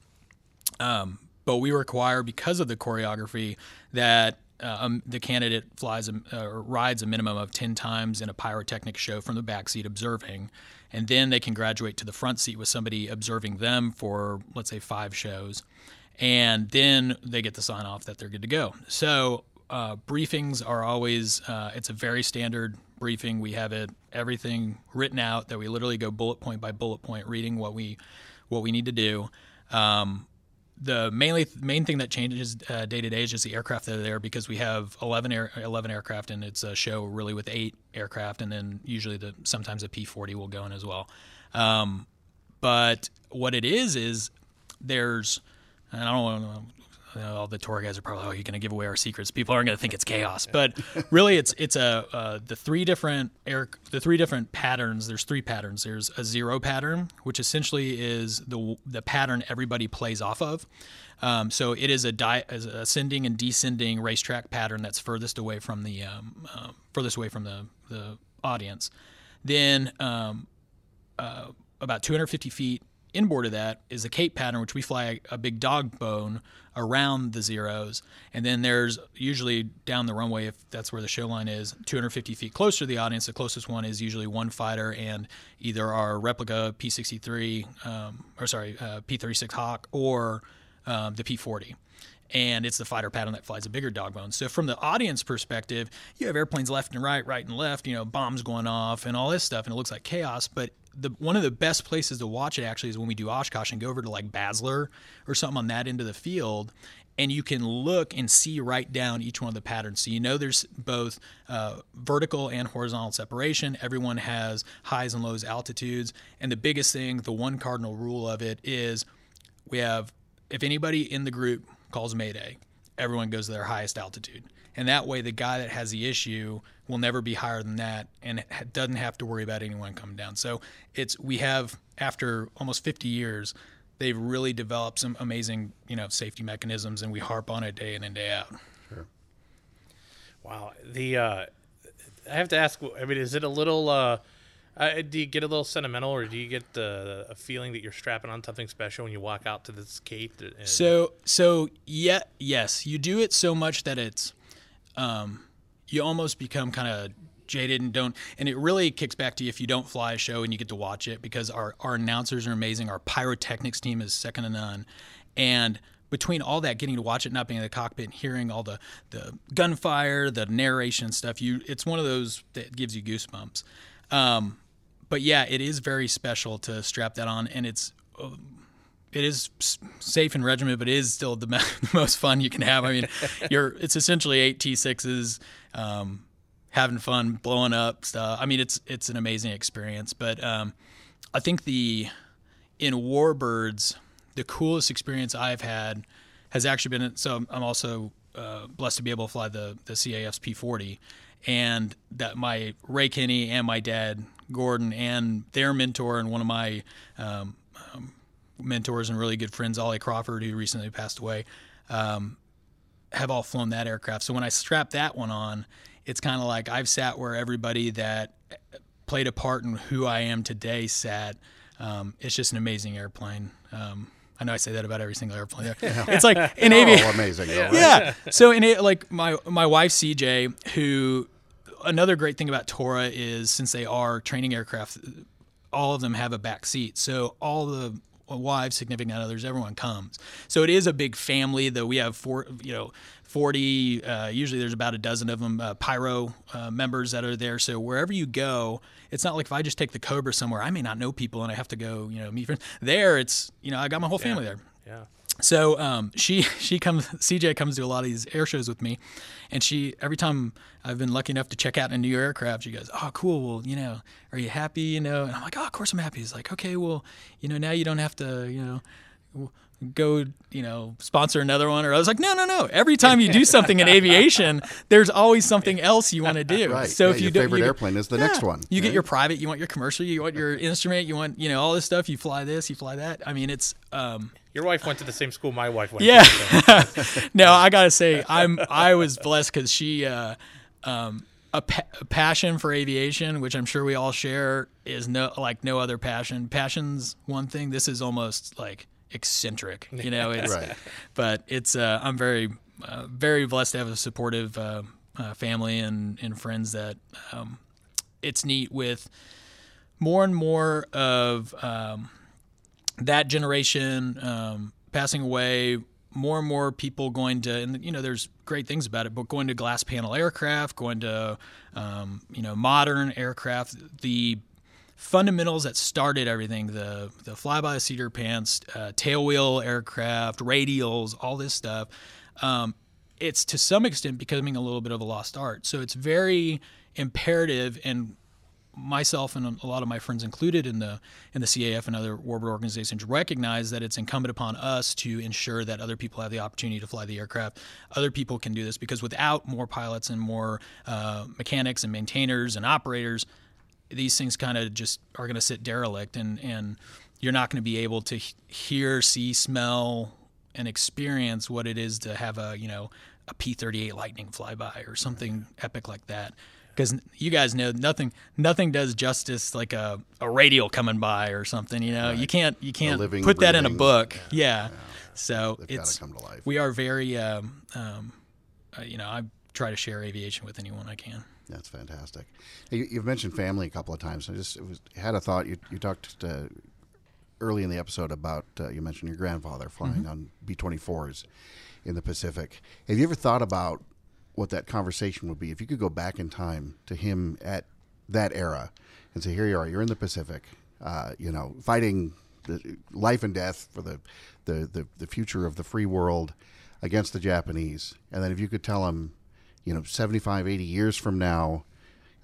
S4: Um, but we require, because of the choreography, that uh, um, the candidate flies a, uh, rides a minimum of 10 times in a pyrotechnic show from the backseat observing and then they can graduate to the front seat with somebody observing them for let's say five shows. And then they get the sign off that they're good to go. So uh, briefings are always uh, it's a very standard briefing. We have it everything written out that we literally go bullet point by bullet point reading what we what we need to do. Um, the mainly main thing that changes day to day is just the aircraft that are there because we have 11 air 11 aircraft and it's a show really with eight aircraft and then usually the sometimes a P40 will go in as well. Um, but what it is is there's and I don't want to all the tour guys are probably, oh, you're going to give away our secrets. People aren't going to think it's chaos, but really, it's it's a uh, the three different air the three different patterns. There's three patterns. There's a zero pattern, which essentially is the the pattern everybody plays off of. Um, so it is a di- ascending and descending racetrack pattern that's furthest away from the um, uh, furthest away from the the audience. Then um, uh, about 250 feet inboard of that is a Kate pattern, which we fly a, big dog bone around the zeros. And then there's usually down the runway, if that's where the show line is, 250 feet closer to the audience. The closest one is usually one fighter and either our replica P63, um, or sorry, uh, P36 Hawk or um, the P40 and it's the fighter pattern that flies a bigger dog bone. So from the audience perspective, you have airplanes left and right, right and left, you know, bombs going off and all this stuff, and it looks like chaos. But the one of the best places to watch it actually is when we do Oshkosh and go over to like Basler or something on that end of the field, and you can look and see right down each one of the patterns. So you know there's both uh, vertical and horizontal separation. Everyone has highs and lows altitudes, and the biggest thing, the one cardinal rule of it is we have if anybody in the group calls Mayday, everyone goes to their highest altitude. And that way, the guy that has the issue will never be higher than that and doesn't have to worry about anyone coming down. So it's we have after almost 50 years, they've really developed some amazing you know safety mechanisms, and we harp on it day in and day out. Sure.
S3: Wow. The uh, I have to ask. I mean, is it a little? Uh, uh, do you get a little sentimental, or do you get uh, a feeling that you're strapping on something special when you walk out to this gate? And...
S4: So, so yeah, yes, you do it so much that it's, um, you almost become kind of jaded and don't and it really kicks back to you if you don't fly a show and you get to watch it because our, our announcers are amazing our pyrotechnics team is second to none and between all that getting to watch it not being in the cockpit and hearing all the the gunfire the narration stuff you it's one of those that gives you goosebumps um, but yeah it is very special to strap that on and it's uh, it is safe and regimented, but it is still the, most fun you can have. I mean, you're it's essentially eight T6s, um, having fun, blowing up stuff. I mean, it's it's an amazing experience. But um, I think the in Warbirds, the coolest experience I've had has actually been. So I'm also uh, blessed to be able to fly the the CAF's P40, and that my Ray Kinney and my dad Gordon and their mentor and one of my um, um, mentors and really good friends, Ollie Crawford, who recently passed away, um, have all flown that aircraft. So when I strap that one on, it's kind of like I've sat where everybody that played a part in who I am today sat. Um, it's just an amazing airplane. Um, I know I say that about every single airplane. It's like in aviation.
S2: Oh, amazing. right?
S4: yeah. So in it, like my my wife CJ, who another great thing about Tora is since they are training aircraft, all of them have a back seat. So all the wives, significant others, everyone comes. So it is a big family. Though we have four, you know, forty. Uh, usually there's about a dozen of them, uh, pyro uh, members that are there. So wherever you go, it's not like if I just take the Cobra somewhere, I may not know people and I have to go, you know, meet friends. There, it's you know, I got my whole family there.
S3: Yeah.
S4: So um, she she comes CJ comes to a lot of these air shows with me, and she every time I've been lucky enough to check out a new aircraft, she goes, "Oh, cool. Well, you know, are you happy? You know?" And I'm like, "Oh, of course I'm happy." He's like, "Okay, well, you know, now you don't have to, you know." go you know sponsor another one or i was like no no no every time you do something in aviation there's always something else you want to do
S2: Right.
S4: so
S2: Yeah,
S4: if you do your
S2: favorite
S4: you,
S2: airplane is the
S4: yeah.
S2: next one,
S4: you get your private you want your commercial you want your instrument you want you know all this stuff you fly this you fly that i mean it's um
S3: Your wife went to the same school my wife went
S4: yeah.
S3: to. so-
S4: no, I gotta say, I'm I was blessed because she, uh, um, a, pa- a passion for aviation, which I'm sure we all share, is no like no other passion. Passion's one thing. This is almost like eccentric, you know. It's,
S2: Right.
S4: But it's uh, I'm very uh, very blessed to have a supportive uh, uh, family and and friends that um, it's neat with more and more of. Um, that generation um, passing away, more and more people going to, and you know, there's great things about it, but going to glass panel aircraft, going to, um, you know, modern aircraft, the fundamentals that started everything the the fly by the cedar pants, uh, tailwheel aircraft, radials, all this stuff. Um, it's to some extent becoming a little bit of a lost art. So it's very imperative and myself and a lot of my friends included in the in the CAF and other warbird organizations recognize that it's incumbent upon us to ensure that other people have the opportunity to fly the aircraft. Other people can do this because without more pilots and more uh, mechanics and maintainers and operators, these things kind of just are going to sit derelict and and you're not going to be able to hear, see, smell, and experience what it is to have a you know a P-38 Lightning flyby or something epic like that. Because you guys know nothing nothing does justice like a, a radial coming by or something. You know you can't you can't
S2: living,
S4: put that in a book. Yeah. So
S2: They've
S4: it's
S2: come to life.
S4: we are very um, um, uh, you know I try to share aviation with anyone I can.
S2: That's fantastic. You, you've mentioned family a couple of times. I just it was, had a thought. You, you talked to, early in the episode about uh, you mentioned your grandfather flying on B twenty fours in the Pacific. Have you ever thought about what that conversation would be if you could go back in time to him at that era and say, "Here you are. You're in the Pacific. Uh, you know, fighting the life and death for the, the the the future of the free world against the Japanese." And then if you could tell him, you know, 75, 80 years from now,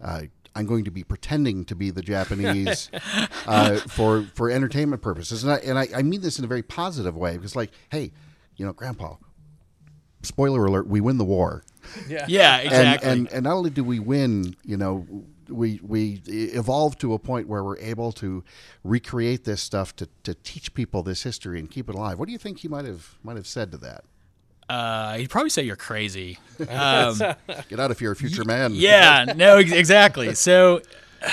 S2: uh, I'm going to be pretending to be the Japanese uh, for for entertainment purposes, and I and I, I mean this in a very positive way because, like, hey, you know, Grandpa, spoiler alert, we win the war,
S3: yeah.
S4: Yeah,
S2: and,
S4: exactly.
S2: and and not only do we win, you know, we we evolve to a point where we're able to recreate this stuff to, to teach people this history and keep it alive. What do you think he might have might have said to that?
S4: uh, he'd probably say you're crazy. Um,
S2: Get out if you're a future man.
S4: yeah, no, ex- exactly. So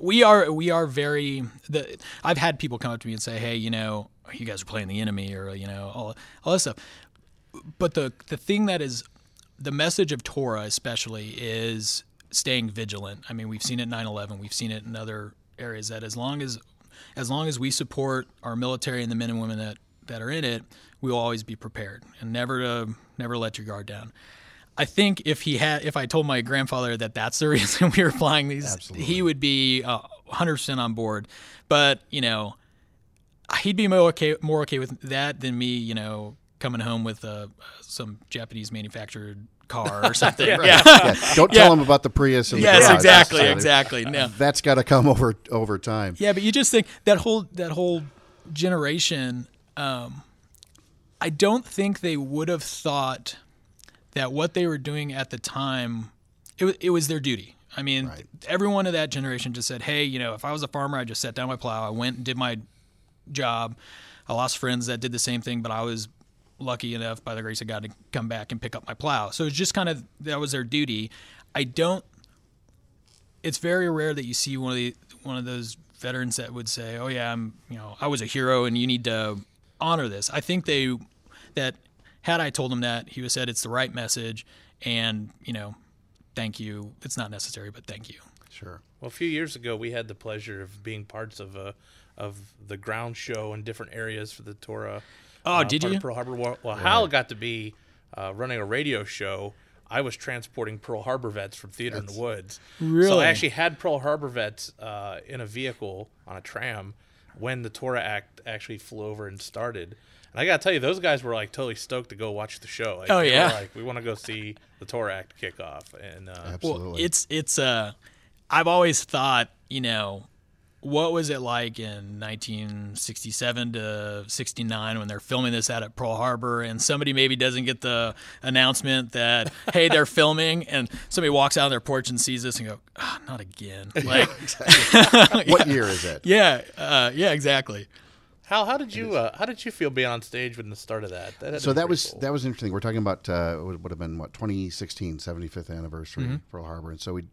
S4: we are we are very. The, I've had people come up to me and say, "Hey, you know, you guys are playing the enemy," or you know, all all this stuff. But the the thing that is the message of Tora, especially, is staying vigilant. I mean, we've seen it in 9/11. We've seen it in other areas that as long as as long as we support our military and the men and women that that are in it, we will always be prepared and never to never let your guard down. I think if he had, if I told my grandfather that that's the reason we were flying these,
S2: Absolutely.
S4: he would be uh, 100% on board. But you know, he'd be more okay, more okay with that than me, you know, coming home with uh, some Japanese manufactured car or something. right?
S2: Yeah, don't tell them about the Prius and the
S4: Yes,
S2: garage.
S4: exactly,
S2: So
S4: exactly. No.
S2: That's got to come over over time.
S4: Yeah, but you just think that whole that whole generation. Um, I don't think they would have thought that what they were doing at the time, it was it was their duty. I mean,
S2: Right.
S4: everyone of that generation just said, "Hey, you know, if I was a farmer, I just set down my plow. I went and did my job. I lost friends that did the same thing, but I was lucky enough, by the grace of God, to come back and pick up my plow. So it's just kind of that was their duty. I don't. It's very rare that you see one of the one of those veterans that would say, "Oh yeah, I'm you know I was a hero, and you need to honor this." I think they that had I told him that he would said it's the right message, and you know, thank you. It's not necessary, but thank you.
S2: Sure.
S3: Well, a few years ago, we had the pleasure of being parts of a of the ground show in different areas for the Tora.
S4: Oh,
S3: uh,
S4: did
S3: part of
S4: you?
S3: Pearl Harbor. Well, well Hal got to be uh, running a radio show. I was transporting Pearl Harbor vets from Theater in the Woods. So I actually had Pearl Harbor vets uh, in a vehicle on a tram when the Tora Act actually flew over and started. And I got to tell you, those guys were like totally stoked to go watch the show. Like,
S4: Oh, yeah.
S3: like we want to go see the Tora Act kick off. And uh,
S2: Absolutely.
S4: Well, it's it's uh I've always thought, you know, what was it like in 1967 to 69 when they're filming this out at Pearl Harbor and somebody maybe doesn't get the announcement that hey they're filming and somebody walks out on their porch and sees this and go ah, not again. Like
S2: what year is it?
S4: yeah uh, yeah exactly
S3: Hal, how did you uh, how did you feel being on stage when the start of that? that
S2: So that was
S3: cool.
S2: that was interesting. We're talking about uh, it would have been what 2016 75th anniversary
S3: Mm-hmm.
S2: Pearl Harbor, and so we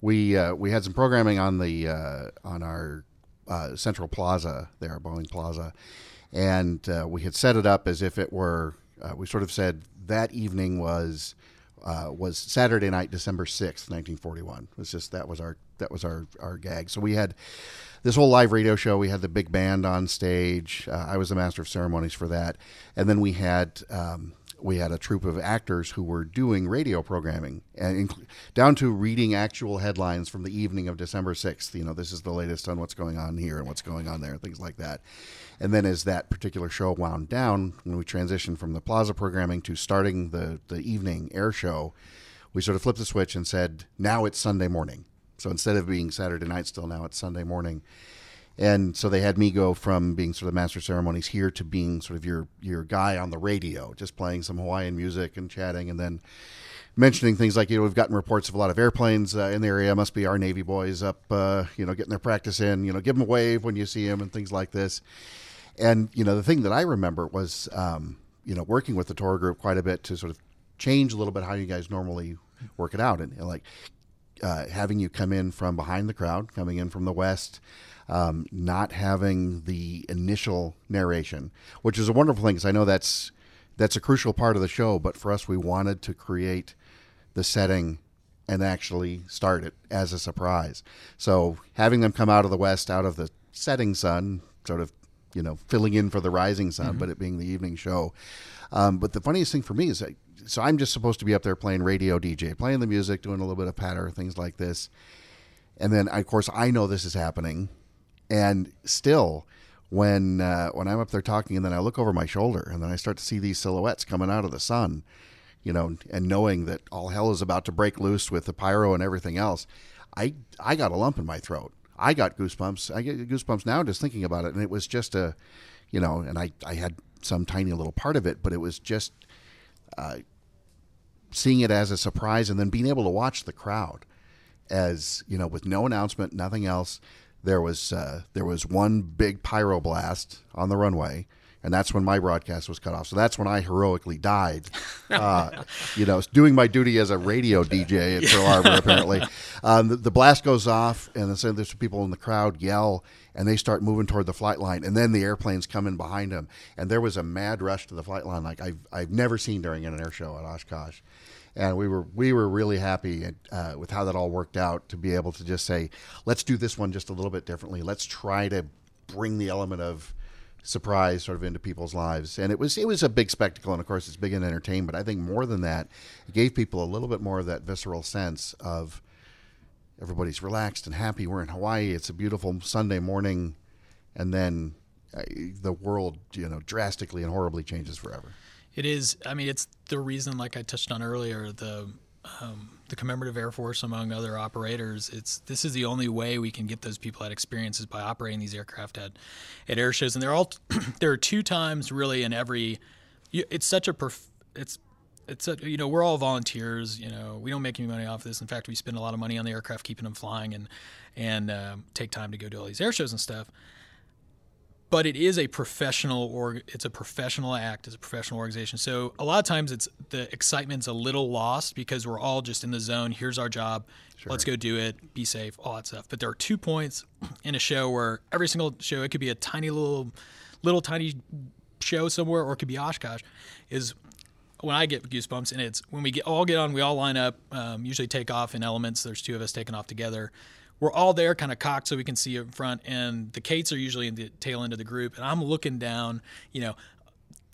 S2: we uh, we had some programming on the uh, on our uh, Central Plaza there, Boeing Plaza, and uh, we had set it up as if it were. Uh, we sort of said that evening was. Uh, was Saturday night, December sixth, nineteen forty one. It was just that was our that was our our gag. So we had this whole live radio show. We had the big band on stage. Uh, I was the master of ceremonies for that, and then we had um, we had a troupe of actors who were doing radio programming, and inc- down to reading actual headlines from the evening of December sixth. You know, this is the latest on what's going on here and what's going on there, things like that. And then as that particular show wound down, when we transitioned from the Plaza programming to starting the the evening air show, we sort of flipped the switch and said, now it's Sunday morning. So instead of being Saturday night still, now it's Sunday morning. And so they had me go from being sort of master ceremonies here to being sort of your your guy on the radio, just playing some Hawaiian music and chatting, and then mentioning things like you know we've gotten reports of a lot of airplanes uh, in the area. Must be our Navy boys up, uh, you know, getting their practice in. You know, give them a wave when you see them and things like this. And you know, the thing that I remember was, um, you know, working with the tour group quite a bit to sort of change a little bit how you guys normally work it out, and, and like uh, having you come in from behind the crowd, coming in from the west, um, not having the initial narration, which is a wonderful thing because I know that's that's a crucial part of the show. But for us, we wanted to create the setting and actually start it as a surprise. So having them come out of the west, out of the setting sun, sort of you know filling in for the rising sun, but it being the evening show. Um, but the funniest thing for me is that so I'm just supposed to be up there playing radio DJ, playing the music, doing a little bit of patter, things like this. And then, of course, I know this is happening, and still, when uh, when I'm up there talking, and then I look over my shoulder, and then I start to see these silhouettes coming out of the sun, you know, and knowing that all hell is about to break loose with the pyro and everything else, I I got a lump in my throat. I got goosebumps. I get goosebumps now just thinking about it, and it was just a, you know, and I I had some tiny little part of it, but it was just seeing it as a surprise and then being able to watch the crowd as you know with no announcement nothing else there was uh, there was one big pyro blast on the runway and that's when my broadcast was cut off. So that's when i heroically died uh, you know doing my duty as a radio dj at pearl harbor apparently. Um, the, the blast goes off and then there's people in the crowd yell and they start moving toward the flight line and then the airplanes come in behind them. And there was a mad rush to the flight line like i've, I've never seen during an air show at oshkosh. And we were we were really happy uh, with how that all worked out to be able to just say, let's do this one just a little bit differently. Let's try to bring the element of surprise sort of into people's lives. And it was it was a big spectacle and of course it's big in entertainment. I think more than that it gave people a little bit more of that visceral sense of everybody's relaxed and happy. We're in hawaii. It's a beautiful sunday morning. And then uh, the world you know drastically and horribly changes forever.
S4: It is. I mean, it's the reason, like I touched on earlier, the um, the commemorative Air Force, among other operators. It's this is the only way we can get those people at experiences by operating these aircraft at at air shows, and they're all there are two times really in every. It's such a perf- it's. It's a, you know we're all volunteers. You know we don't make any money off this. In fact, we spend a lot of money on the aircraft, keeping them flying, and and um, take time to go do all these air shows and stuff but it is a professional or it's a professional act it's a professional organization so a lot of times it's the excitement's a little lost because we're all just in the zone here's our job let's go do it be safe all that stuff but there are two points in a show where every single show it could be a tiny little little tiny show somewhere or it could be oshkosh is when I get goosebumps, and it's when we get all get on, we all line up, um, usually take off in elements. There's two of us taking off together. We're all there, kind of cocked, so we can see in front, and the Kates are usually in the tail end of the group, and I'm looking down, you know,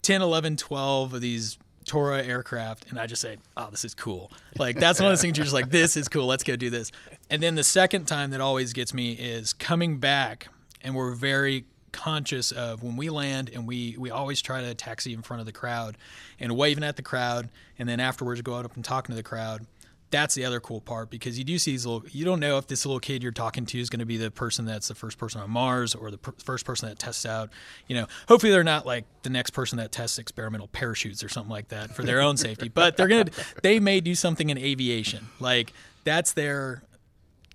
S4: 10, 11, 12 of these Tora aircraft, and I just say, "Oh, this is cool." Like that's one of those things you're just like, "This is cool. Let's go do this." And then the second time that always gets me is coming back, and we're very conscious of when we land, and we we always try to taxi in front of the crowd, and waving at the crowd, and then afterwards go out up and talking to the crowd. That's the other cool part because you do see these little. You don't know if this little kid you're talking to is going to be the person that's the first person on Mars or the per- first person that tests out. You know, hopefully they're not like the next person that tests experimental parachutes or something like that for their own safety. But they're gonna. They may do something in aviation. Like that's their.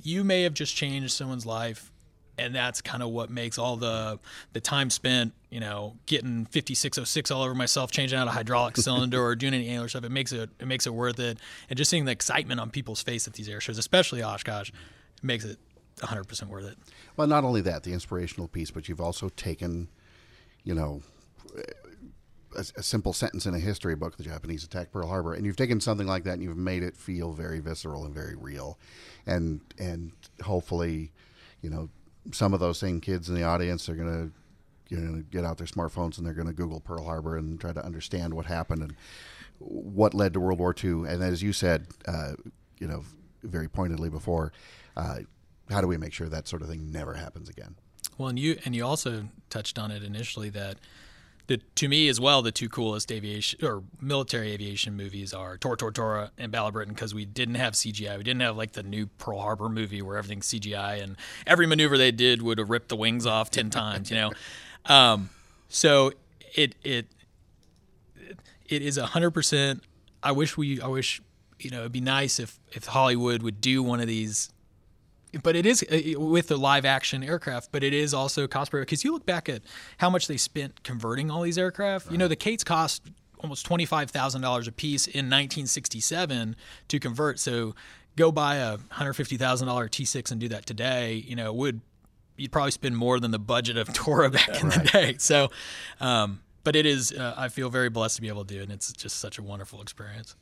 S4: You may have just changed someone's life and that's kind of what makes all the the time spent, you know, getting 5606 all over myself, changing out a hydraulic cylinder or doing any angular stuff. It makes it it makes it worth it, and just seeing the excitement on people's face at these air shows, especially Oshkosh, makes it 100 percent worth it.
S2: Well, not only that, the inspirational piece, but you've also taken, you know, a, a simple sentence in a history book, the Japanese attacked Pearl Harbor, and you've taken something like that and you've made it feel very visceral and very real, and and hopefully, you know, some of those same kids in the audience are gonna. You know, get out their smartphones and they're going to Google Pearl Harbor and try to understand what happened and what led to World War II. And as you said, uh, you know, very pointedly before, uh, how do we make sure that sort of thing never happens again?
S4: Well, and you and you also touched on it initially that the to me as well the two coolest aviation or military aviation movies are Tor Tor Tora and Battle of Britain because we didn't have CGI. We didn't have like the new Pearl Harbor movie where everything's CGI and every maneuver they did would have ripped the wings off ten times. You know, um, so it it it is hundred percent. I wish we I wish you know it'd be nice if if Hollywood would do one of these but it is uh, with the live action aircraft, but it is also cost per because you look back at how much they spent converting all these aircraft. You know, the Kates cost almost twenty five thousand dollars a piece in nineteen sixty seven to convert. So go buy a hundred fifty thousand dollar T six and do that today. You know, would you'd probably spend more than the budget of Tora back in the day. So, um, but it is. Uh, I feel very blessed to be able to do it, and it's just such a wonderful experience.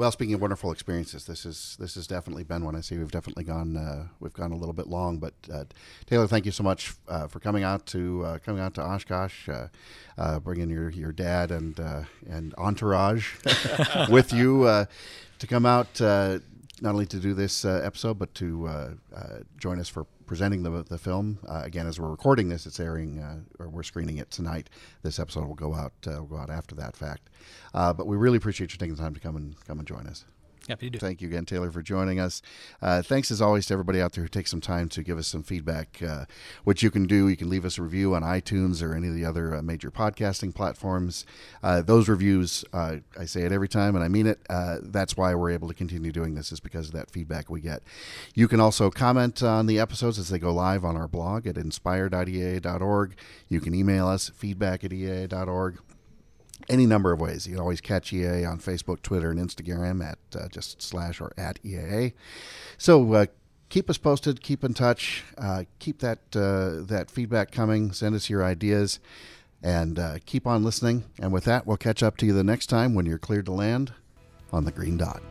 S2: Well, speaking of wonderful experiences, this is this has definitely been one. I see we've definitely gone uh, we've gone a little bit long, but uh, Taylor, thank you so much uh, for coming out to uh, coming out to Oshkosh, uh, uh, bringing your, your dad and and entourage with you to come out not only to do this episode, but to join us for presenting the, the film. Uh, again, as we're recording this, it's airing, uh, or we're screening it tonight. This episode will go out uh, will go out after that fact. but we really appreciate you taking the time to come and come and join us.
S4: Happy to do.
S2: Thank you again, Taylor, for joining us. Uh, thanks as always to everybody out there who takes some time to give us some feedback. Uh, what you can do, you can leave us a review on iTunes or any of the other uh, major podcasting platforms. those reviews, I say it every time, and I mean it. that's why we're able to continue doing this, is because of that feedback we get. You can also comment on the episodes as they go live on our blog at inspire.eaa.org. You can email us feedback at eaa.org any number of ways. You can always catch EAA on Facebook, Twitter, and Instagram at uh, just slash or at EAA. So uh, keep us posted, keep in touch, uh, keep that uh, that feedback coming. Send us your ideas, and uh, keep on listening. And with that, we'll catch up to you the next time when you're cleared to land on the Green Dot.